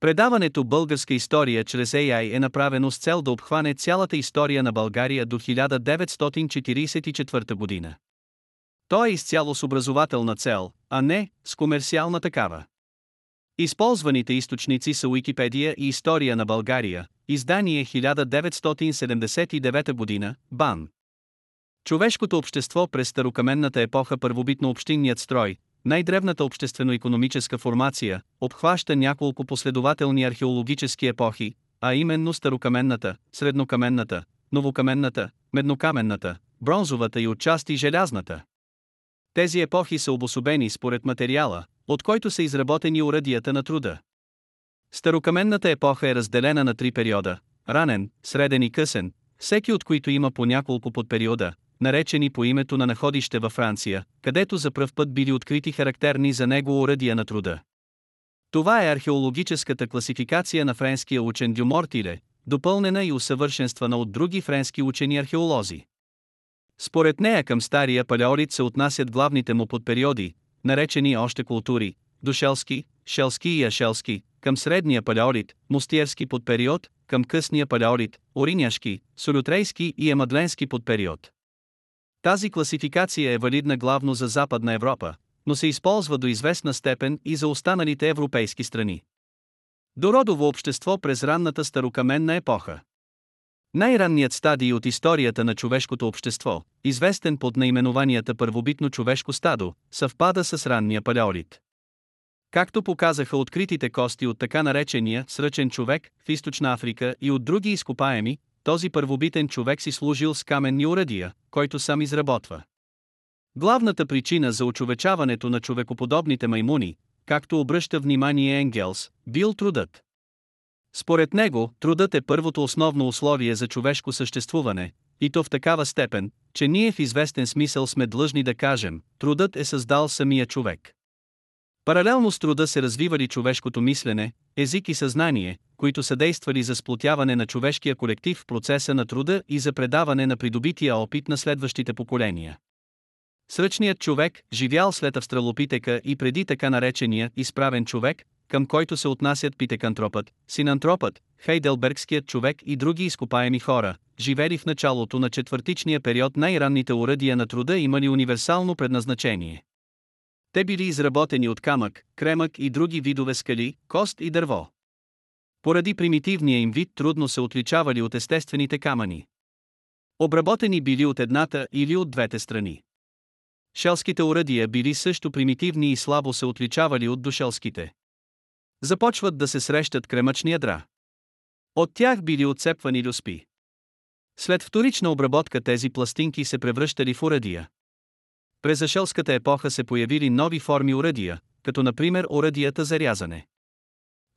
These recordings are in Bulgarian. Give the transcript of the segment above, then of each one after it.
Предаването Българска история чрез AI е направено с цел да обхване цялата история на България до 1944 година. То е изцяло с образователна цел, а не с комерциална такава. Използваните източници са Уикипедия и История на България, издание 1979 година, БАН. Човешкото общество през старокаменната епоха първобитно общинният строй, най-древната обществено-економическа формация, обхваща няколко последователни археологически епохи, а именно старокаменната, среднокаменната, новокаменната, меднокаменната, бронзовата и отчасти желязната. Тези епохи са обособени според материала, от който са изработени урадията на труда. Старокаменната епоха е разделена на три периода – ранен, среден и късен, всеки от които има по няколко подпериода, наречени по името на находище във Франция, където за пръв път били открити характерни за него уръдия на труда. Това е археологическата класификация на френския учен Дюмортиле, допълнена и усъвършенствана от други френски учени археолози. Според нея към стария палеолит се отнасят главните му подпериоди, наречени още култури, душелски, шелски и ашелски, към средния палеолит, мустиерски подпериод, към късния палеолит, ориняшки, солютрейски и емадленски подпериод. Тази класификация е валидна главно за Западна Европа, но се използва до известна степен и за останалите европейски страни. Дородово общество през ранната старокаменна епоха. Най-ранният стадий от историята на човешкото общество, известен под наименованията първобитно човешко стадо, съвпада с ранния палеолит. Както показаха откритите кости от така наречения сръчен човек в Източна Африка и от други изкопаеми, този първобитен човек си служил с каменни урадия, който сам изработва. Главната причина за очовечаването на човекоподобните маймуни, както обръща внимание Енгелс, бил трудът. Според него, трудът е първото основно условие за човешко съществуване, и то в такава степен, че ние в известен смисъл сме длъжни да кажем, трудът е създал самия човек. Паралелно с труда се развивали човешкото мислене, език и съзнание, които са действали за сплотяване на човешкия колектив в процеса на труда и за предаване на придобития опит на следващите поколения. Сръчният човек, живял след австралопитека и преди така наречения изправен човек, към който се отнасят питекантропът, синантропът, хейделбергският човек и други изкопаеми хора, живели в началото на четвъртичния период най-ранните уръдия на труда имали универсално предназначение. Те били изработени от камък, кремък и други видове скали, кост и дърво. Поради примитивния им вид трудно се отличавали от естествените камъни. Обработени били от едната или от двете страни. Шелските уръдия били също примитивни и слабо се отличавали от душелските. Започват да се срещат кремъчни ядра. От тях били отцепвани люспи. След вторична обработка тези пластинки се превръщали в уръдия. През Ашелската епоха се появили нови форми уръдия, като например уръдията за рязане.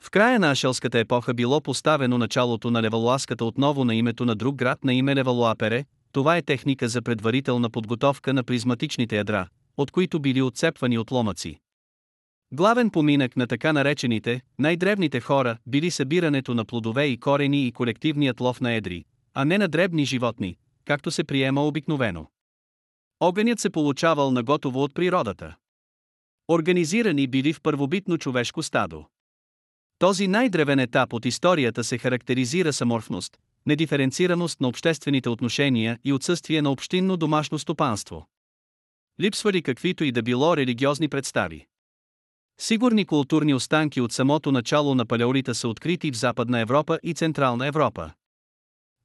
В края на Ашелската епоха било поставено началото на левалуаската отново на името на друг град на име Левалуапере, това е техника за предварителна подготовка на призматичните ядра, от които били отцепвани отломъци. Главен поминък на така наречените, най-древните хора, били събирането на плодове и корени и колективният лов на едри, а не на дребни животни, както се приема обикновено. Огънят се получавал наготово от природата. Организирани били в първобитно човешко стадо. Този най-древен етап от историята се характеризира с аморфност, недиференцираност на обществените отношения и отсъствие на общинно домашно стопанство. Липсвали каквито и да било религиозни представи. Сигурни културни останки от самото начало на палеолита са открити в Западна Европа и Централна Европа.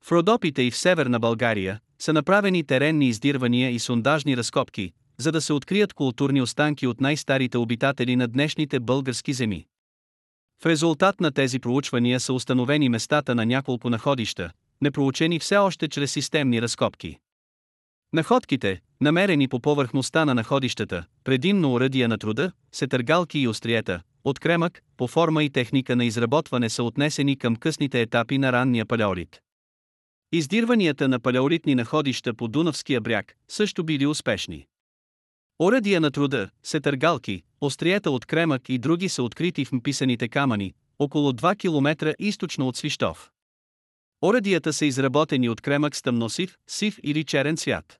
В Родопите и в Северна България са направени теренни издирвания и сондажни разкопки, за да се открият културни останки от най-старите обитатели на днешните български земи. В резултат на тези проучвания са установени местата на няколко находища, непроучени все още чрез системни разкопки. Находките, намерени по повърхността на находищата, предимно уръдия на труда, се търгалки и остриета, от кремък, по форма и техника на изработване са отнесени към късните етапи на ранния палеолит. Издирванията на палеолитни находища по Дунавския бряг също били успешни. Оръдия на труда, сетъргалки, остриета от кремък и други са открити в mpисаните камъни, около 2 км източно от Свищов. Оръдията са изработени от кремък с тъмносив, сив или черен цвят.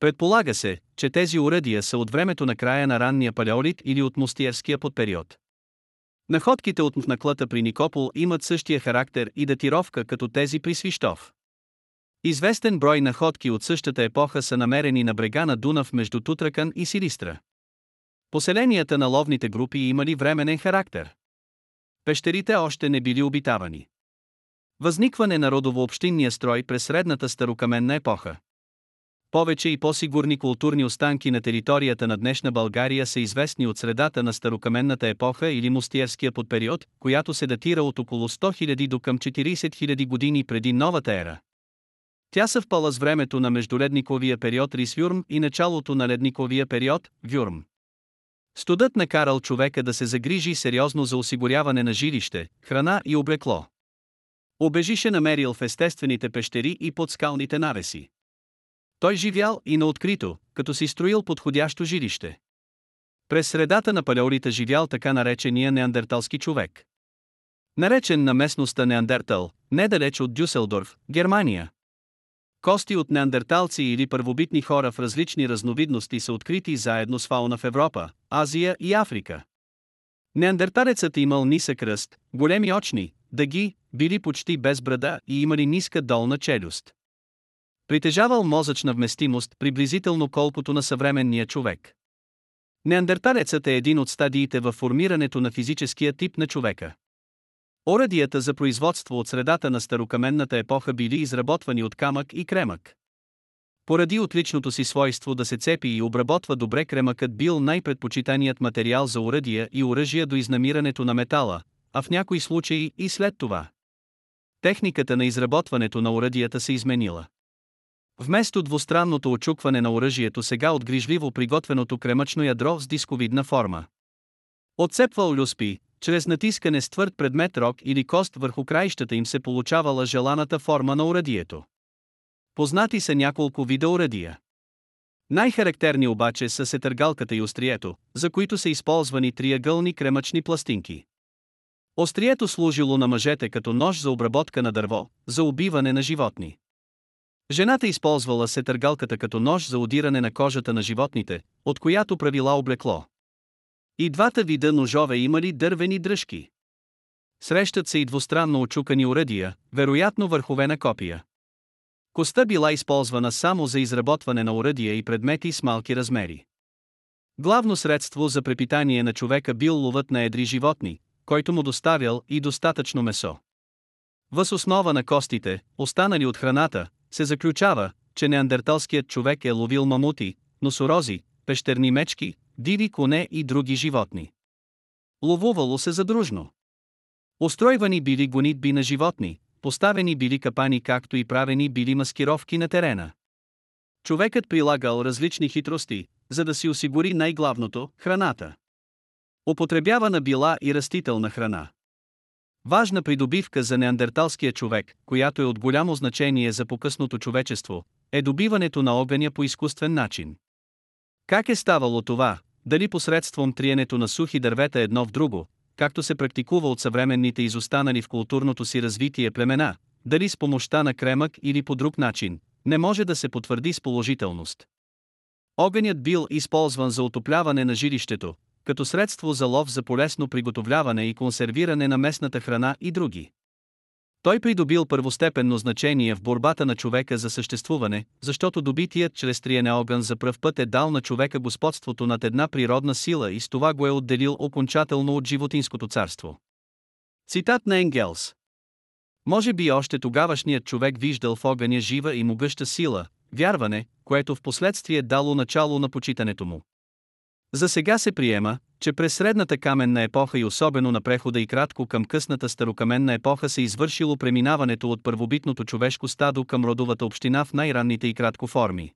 Предполага се, че тези уръдия са от времето на края на ранния палеолит или от мустиевския подпериод. Находките от Мфнаклата при Никопол имат същия характер и датировка като тези при Свищов. Известен брой находки от същата епоха са намерени на брега на Дунав между Тутракан и Силистра. Поселенията на ловните групи имали временен характер. Пещерите още не били обитавани. Възникване на родово-общинния строй през средната старокаменна епоха. Повече и по-сигурни културни останки на територията на днешна България са известни от средата на старокаменната епоха или мустиерския подпериод, която се датира от около 100 000 до към 40 000 години преди новата ера. Тя съвпала с времето на междуледниковия период Рисвюрм и началото на ледниковия период Вюрм. Студът накарал човека да се загрижи сериозно за осигуряване на жилище, храна и облекло. Обежише намерил в естествените пещери и под скалните навеси. Той живял и на открито, като си строил подходящо жилище. През средата на палеолита живял така наречения неандерталски човек. Наречен на местността Неандертал, недалеч от Дюселдорф, Германия. Кости от неандерталци или първобитни хора в различни разновидности са открити заедно с фауна в Европа, Азия и Африка. Неандерталецът имал нисък ръст, големи очни, дъги, били почти без брада и имали ниска долна челюст. Притежавал мозъчна вместимост приблизително колкото на съвременния човек. Неандерталецът е един от стадиите в формирането на физическия тип на човека. Орадията за производство от средата на старокаменната епоха били изработвани от камък и кремък. Поради отличното си свойство да се цепи и обработва добре кремъкът бил най-предпочитаният материал за оръдия и оръжия до изнамирането на метала, а в някои случаи и след това. Техниката на изработването на оръдията се изменила. Вместо двустранното очукване на оръжието сега от грижливо приготвеното кремъчно ядро с дисковидна форма. Отцепвал люспи, чрез натискане с твърд предмет рок или кост върху краищата им се получавала желаната форма на оръдието. Познати са няколко вида оръдия. Най-характерни обаче са сетъргалката и острието, за които са използвани триъгълни кремъчни пластинки. Острието служило на мъжете като нож за обработка на дърво, за убиване на животни. Жената използвала се търгалката като нож за удиране на кожата на животните, от която правила облекло. И двата вида ножове имали дървени дръжки. Срещат се и двустранно очукани уръдия, вероятно върхове на копия. Коста била използвана само за изработване на уръдия и предмети с малки размери. Главно средство за препитание на човека бил ловът на едри животни, който му доставял и достатъчно месо. Въз основа на костите, останали от храната, се заключава, че неандерталският човек е ловил мамути, носорози, пещерни мечки, диви коне и други животни. Ловувало се задружно. Устройвани били гонитби на животни, поставени били капани както и правени били маскировки на терена. Човекът прилагал различни хитрости, за да си осигури най-главното – храната. Употребявана била и растителна храна. Важна придобивка за неандерталския човек, която е от голямо значение за покъсното човечество, е добиването на огъня по изкуствен начин. Как е ставало това, дали посредством триенето на сухи дървета едно в друго, както се практикува от съвременните изостанали в културното си развитие племена, дали с помощта на кремък или по друг начин, не може да се потвърди с положителност. Огънят бил използван за отопляване на жилището, като средство за лов за полезно приготовляване и консервиране на местната храна и други. Той придобил първостепенно значение в борбата на човека за съществуване, защото добитият чрез триене огън за пръв път е дал на човека господството над една природна сила и с това го е отделил окончателно от животинското царство. Цитат на Енгелс Може би още тогавашният човек виждал в огъня жива и могъща сила, вярване, което в последствие дало начало на почитането му. За сега се приема, че през средната каменна епоха и особено на прехода и кратко към късната старокаменна епоха се извършило преминаването от първобитното човешко стадо към родовата община в най-ранните и кратко форми.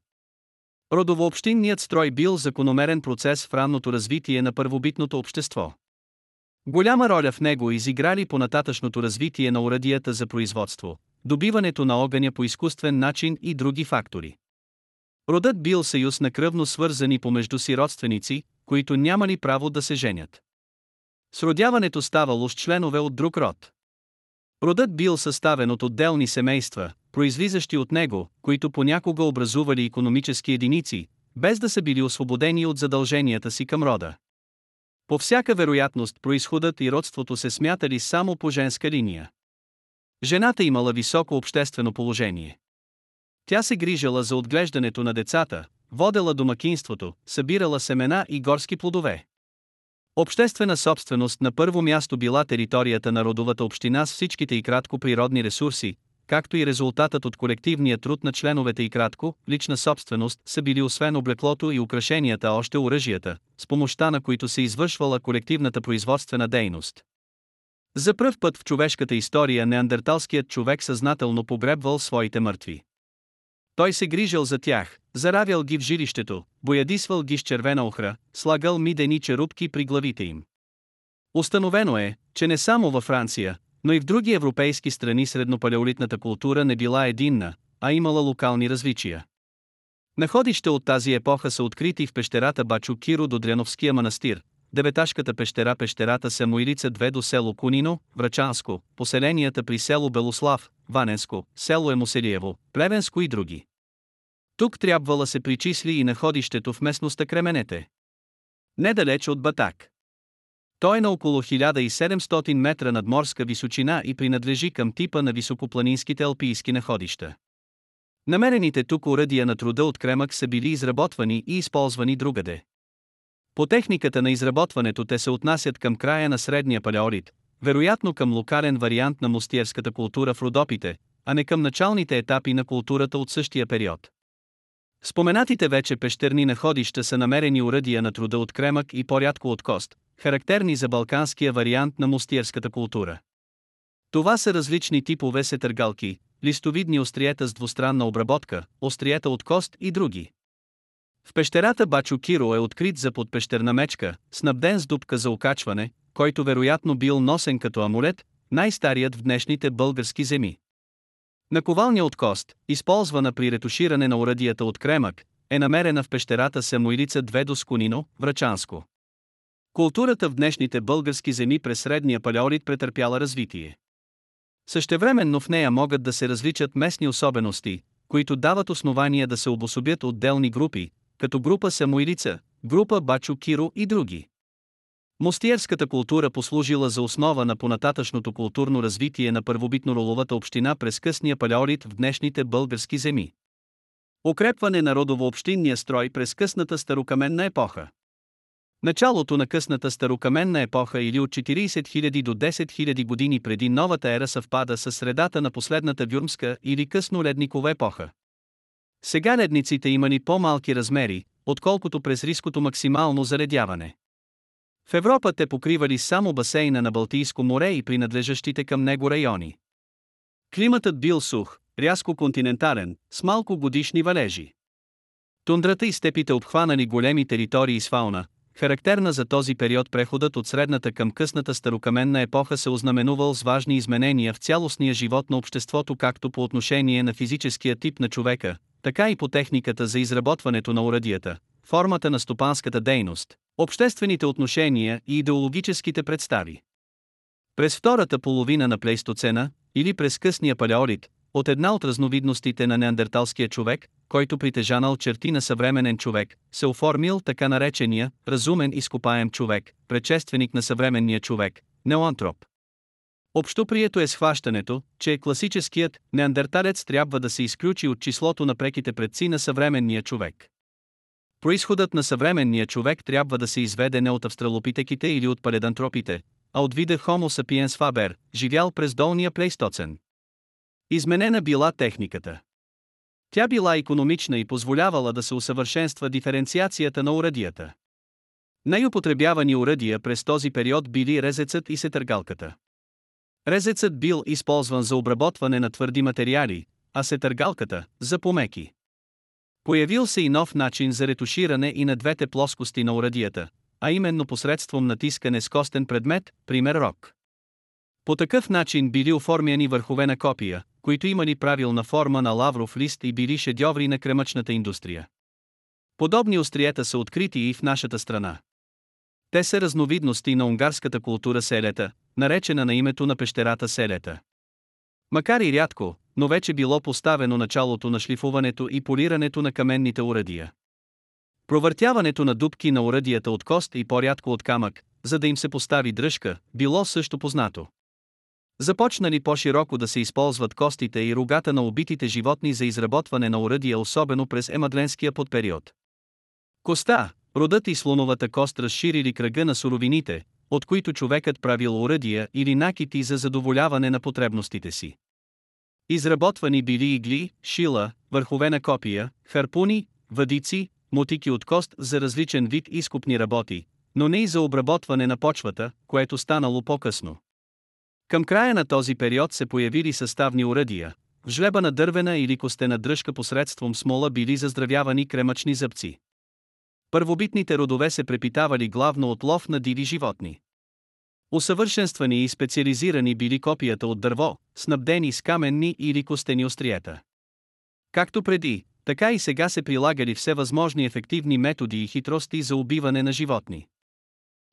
Родовообщинният строй бил закономерен процес в ранното развитие на първобитното общество. Голяма роля в него изиграли по нататъчното развитие на урадията за производство, добиването на огъня по изкуствен начин и други фактори. Родът бил съюз на кръвно свързани помежду си родственици, които нямали право да се женят. Сродяването ставало с членове от друг род. Родът бил съставен от отделни семейства, произлизащи от него, които понякога образували економически единици, без да са били освободени от задълженията си към рода. По всяка вероятност происходът и родството се смятали само по женска линия. Жената имала високо обществено положение. Тя се грижала за отглеждането на децата, водела домакинството, събирала семена и горски плодове. Обществена собственост на първо място била територията на родовата община с всичките и кратко природни ресурси, както и резултатът от колективния труд на членовете и кратко, лична собственост, са били освен облеклото и украшенията още оръжията, с помощта на които се извършвала колективната производствена дейност. За пръв път в човешката история неандерталският човек съзнателно погребвал своите мъртви. Той се грижал за тях, заравял ги в жилището, боядисвал ги с червена охра, слагал мидени черупки при главите им. Установено е, че не само във Франция, но и в други европейски страни среднопалеолитната култура не била единна, а имала локални различия. Находища от тази епоха са открити в пещерата Бачо Киро до Дряновския манастир, Деветашката пещера Пещерата Самоилица 2 до село Кунино, Врачанско, поселенията при село Белослав, Ваненско, село Емоселиево, Плевенско и други. Тук трябвала се причисли и находището в местността Кременете. Недалеч от Батак. Той е на около 1700 метра над морска височина и принадлежи към типа на високопланинските алпийски находища. Намерените тук уръдия на труда от кремък са били изработвани и използвани другаде. По техниката на изработването те се отнасят към края на средния палеолит, вероятно към локален вариант на мустиерската култура в Родопите, а не към началните етапи на културата от същия период. Споменатите вече пещерни находища са намерени уръдия на труда от кремък и по-рядко от кост, характерни за балканския вариант на мустиерската култура. Това са различни типове сетъргалки, листовидни остриета с двустранна обработка, остриета от кост и други. В пещерата Бачо Киро е открит за подпещерна мечка, снабден с дупка за окачване, който вероятно бил носен като амулет, най-старият в днешните български земи. Наковалня от кост, използвана при ретуширане на урадията от кремък, е намерена в пещерата Самоилица 2 до Скунино, Врачанско. Културата в днешните български земи през средния палеолит претърпяла развитие. Същевременно в нея могат да се различат местни особености, които дават основания да се обособят отделни групи, като група Самоилица, група Бачо Киро и други. Мостиерската култура послужила за основа на понататъчното културно развитие на първобитно-роловата община през късния палеолит в днешните български земи. Укрепване на родово-общинния строй през късната старокаменна епоха. Началото на късната старокаменна епоха или от 40 000 до 10 000 години преди новата ера съвпада с средата на последната вюрмска или късно-ледникова епоха. Сега ледниците имали по-малки размери, отколкото през риското максимално заредяване. В Европа те покривали само басейна на Балтийско море и принадлежащите към него райони. Климатът бил сух, рязко континентален, с малко годишни валежи. Тундрата и степите обхванали големи територии с фауна, характерна за този период преходът от средната към късната старокаменна епоха се ознаменувал с важни изменения в цялостния живот на обществото както по отношение на физическия тип на човека, така и по техниката за изработването на урадията, формата на стопанската дейност, обществените отношения и идеологическите представи. През втората половина на плейстоцена, или през късния палеолит, от една от разновидностите на неандерталския човек, който притежанал черти на съвременен човек, се оформил така наречения разумен изкопаем човек, предшественик на съвременния човек, неоантроп. Общоприето е схващането, че класическият неандерталец трябва да се изключи от числото на преките предци на съвременния човек. Произходът на съвременния човек трябва да се изведе не от австралопитеките или от паледантропите, а от вида Homo sapiens faber, живял през долния плейстоцен. Изменена била техниката. Тя била економична и позволявала да се усъвършенства диференциацията на урадията. Най-употребявани урадия през този период били резецът и сетъргалката. Резецът бил използван за обработване на твърди материали, а сетъргалката – за помеки. Появил се и нов начин за ретуширане и на двете плоскости на урадията, а именно посредством натискане с костен предмет, пример рок. По такъв начин били оформяни върхове на копия, които имали правилна форма на лавров лист и били шедьоври на кремъчната индустрия. Подобни остриета са открити и в нашата страна. Те са разновидности на унгарската култура селета, наречена на името на пещерата селета. Макар и рядко, но вече било поставено началото на шлифуването и полирането на каменните урадия. Провъртяването на дубки на урадията от кост и по-рядко от камък, за да им се постави дръжка, било също познато. Започнали по-широко да се използват костите и рогата на убитите животни за изработване на оръдия особено през емадленския подпериод. Коста, родът и слоновата кост разширили кръга на суровините, от които човекът правил оръдия или накити за задоволяване на потребностите си. Изработвани били игли, шила, върхове на копия, харпуни, въдици, мотики от кост за различен вид изкупни работи, но не и за обработване на почвата, което станало по-късно. Към края на този период се появили съставни уръдия, в жлеба на дървена или костена дръжка посредством смола били заздравявани кремъчни зъбци. Първобитните родове се препитавали главно от лов на диви животни. Усъвършенствани и специализирани били копията от дърво, снабдени с каменни или костени остриета. Както преди, така и сега се прилагали всевъзможни ефективни методи и хитрости за убиване на животни.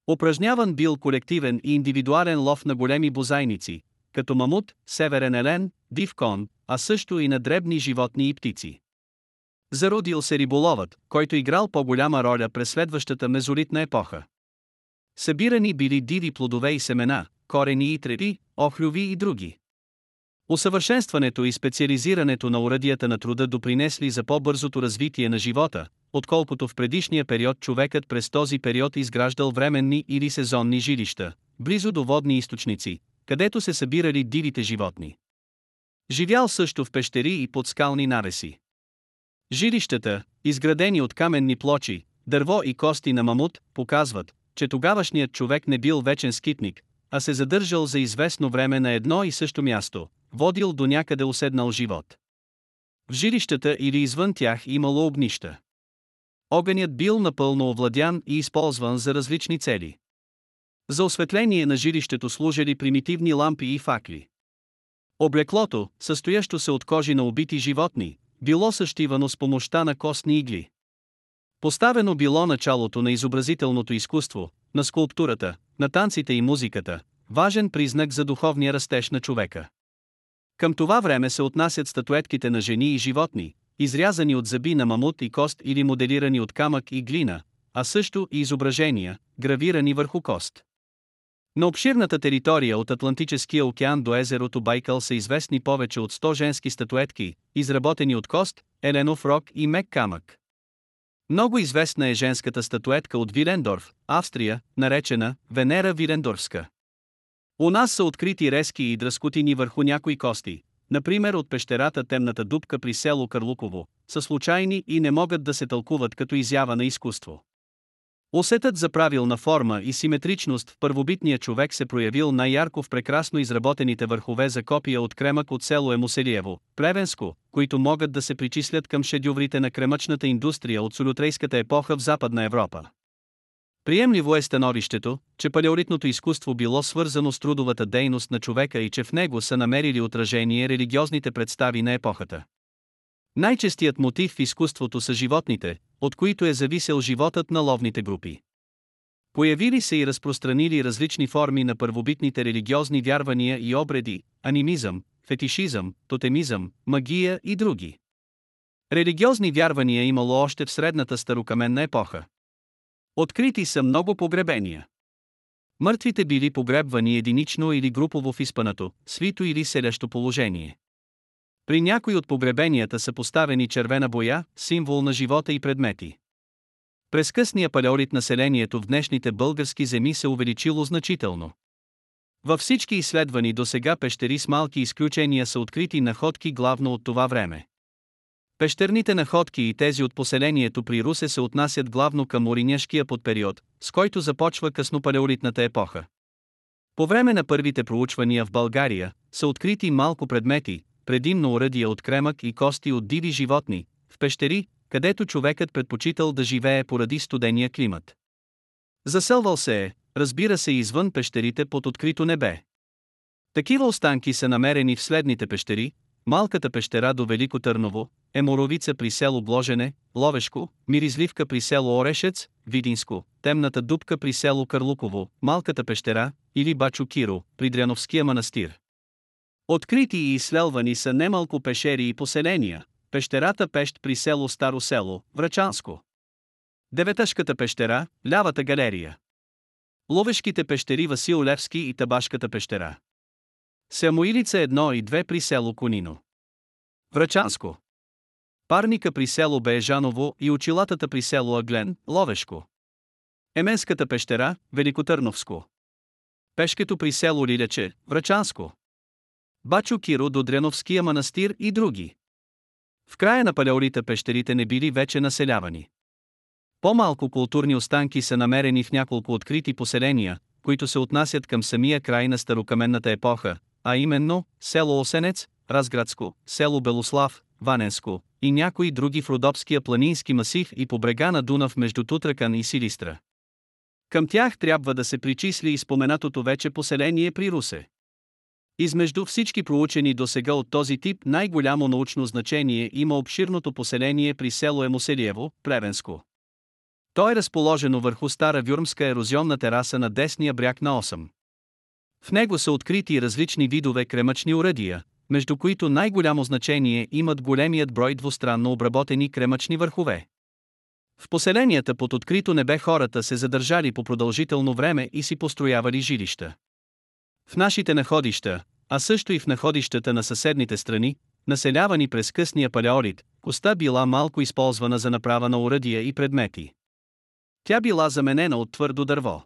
Упражняван бил колективен и индивидуален лов на големи бозайници, като мамут, северен елен, див кон, а също и на дребни животни и птици. Зародил се риболовът, който играл по-голяма роля през следващата мезолитна епоха. Събирани били диви плодове и семена, корени и треви, охлюви и други. Усъвършенстването и специализирането на урадията на труда допринесли за по-бързото развитие на живота, отколкото в предишния период човекът през този период изграждал временни или сезонни жилища, близо до водни източници, където се събирали дивите животни. Живял също в пещери и под скални навеси. Жилищата, изградени от каменни плочи, дърво и кости на мамут, показват, че тогавашният човек не бил вечен скитник, а се задържал за известно време на едно и също място, водил до някъде уседнал живот. В жилищата или извън тях имало огнища. Огънят бил напълно овладян и използван за различни цели. За осветление на жилището служили примитивни лампи и факли. Облеклото, състоящо се от кожи на убити животни, било същивано с помощта на костни игли. Поставено било началото на изобразителното изкуство, на скулптурата, на танците и музиката, важен признак за духовния растеж на човека. Към това време се отнасят статуетките на жени и животни, изрязани от зъби на мамут и кост или моделирани от камък и глина, а също и изображения, гравирани върху кост. На обширната територия от Атлантическия океан до езерото Байкал са известни повече от 100 женски статуетки, изработени от кост, еленов рок и мек камък. Много известна е женската статуетка от Вилендорф, Австрия, наречена Венера Вилендорфска. У нас са открити резки и дръскотини върху някои кости, например от пещерата Темната дупка при село Карлуково, са случайни и не могат да се тълкуват като изява на изкуство. Усетът за правилна форма и симетричност в първобитния човек се проявил най-ярко в прекрасно изработените върхове за копия от кремък от село Емуселиево, Плевенско, които могат да се причислят към шедюврите на кремъчната индустрия от солютрейската епоха в Западна Европа. Приемливо е становището, че палеолитното изкуство било свързано с трудовата дейност на човека и че в него са намерили отражение религиозните представи на епохата. Най-честият мотив в изкуството са животните, от които е зависел животът на ловните групи. Появили се и разпространили различни форми на първобитните религиозни вярвания и обреди, анимизъм, фетишизъм, тотемизъм, магия и други. Религиозни вярвания имало още в средната старокаменна епоха. Открити са много погребения. Мъртвите били погребвани единично или групово в изпънато, свито или селящо положение. При някои от погребенията са поставени червена боя, символ на живота и предмети. През късния палеолит населението в днешните български земи се увеличило значително. Във всички изследвани до сега пещери с малки изключения са открити находки главно от това време. Пещерните находки и тези от поселението при Русе се отнасят главно към Ориняшкия подпериод, с който започва къснопалеолитната епоха. По време на първите проучвания в България са открити малко предмети, предимно оръдия от кремък и кости от диви животни, в пещери, където човекът предпочитал да живее поради студения климат. Заселвал се е, разбира се извън пещерите под открито небе. Такива останки са намерени в следните пещери, Малката пещера до Велико Търново, Еморовица при село Бложене, Ловешко, Миризливка при село Орешец, Видинско, Темната дупка при село Карлуково, Малката пещера, или Бачо Киро, при Дряновския манастир. Открити и изследвани са немалко пешери и поселения, пещерата Пещ при село Старо село, Врачанско. Деветъшката пещера, лявата галерия. Ловешките пещери Васил Левски и Табашката пещера. Самоилица 1 и 2 при село Конино. Врачанско. Парника при село Беежаново и очилатата при село Аглен, Ловешко. Еменската пещера, Великотърновско. Пешкето при село Лиляче, Врачанско. Бачо Киро до Дреновския манастир и други. В края на палеолита пещерите не били вече населявани. По-малко културни останки са намерени в няколко открити поселения, които се отнасят към самия край на старокаменната епоха, а именно село Осенец, Разградско, село Белослав, Ваненско и някои други в Родопския планински масив и по брега на Дунав между Тутракан и Силистра. Към тях трябва да се причисли и споменатото вече поселение при Русе. Измежду всички проучени до сега от този тип най-голямо научно значение има обширното поселение при село Емоселиево, Плевенско. То е разположено върху стара вюрмска ерозионна тераса на десния бряг на 8. В него са открити различни видове кремъчни уръдия, между които най-голямо значение имат големият брой двустранно обработени кремъчни върхове. В поселенията под открито небе хората се задържали по продължително време и си построявали жилища. В нашите находища, а също и в находищата на съседните страни, населявани през късния палеолит, коста била малко използвана за направа на уръдия и предмети. Тя била заменена от твърдо дърво.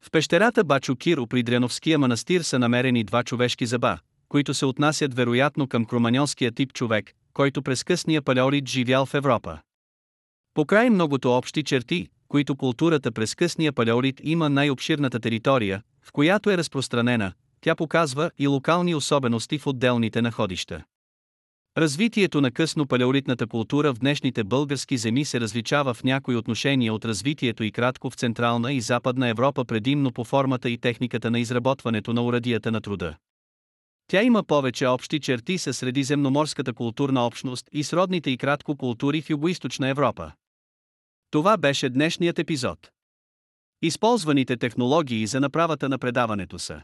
В пещерата Бачо Киро при Дреновския манастир са намерени два човешки зъба, които се отнасят вероятно към кроманьонския тип човек, който през късния палеолит живял в Европа. Покрай многото общи черти, които културата през късния палеолит има най-обширната територия, в която е разпространена, тя показва и локални особености в отделните находища. Развитието на късно палеолитната култура в днешните български земи се различава в някои отношения от развитието и кратко в Централна и Западна Европа предимно по формата и техниката на изработването на урадията на труда. Тя има повече общи черти с средиземноморската културна общност и сродните и кратко култури в Юго-Источна Европа. Това беше днешният епизод. Използваните технологии за направата на предаването са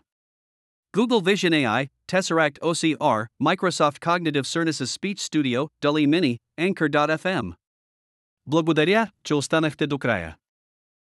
Google Vision AI, Tesseract OCR, Microsoft Cognitive Services Speech Studio, DALI Mini, Anchor.fm. Благодаря, че останахте до края.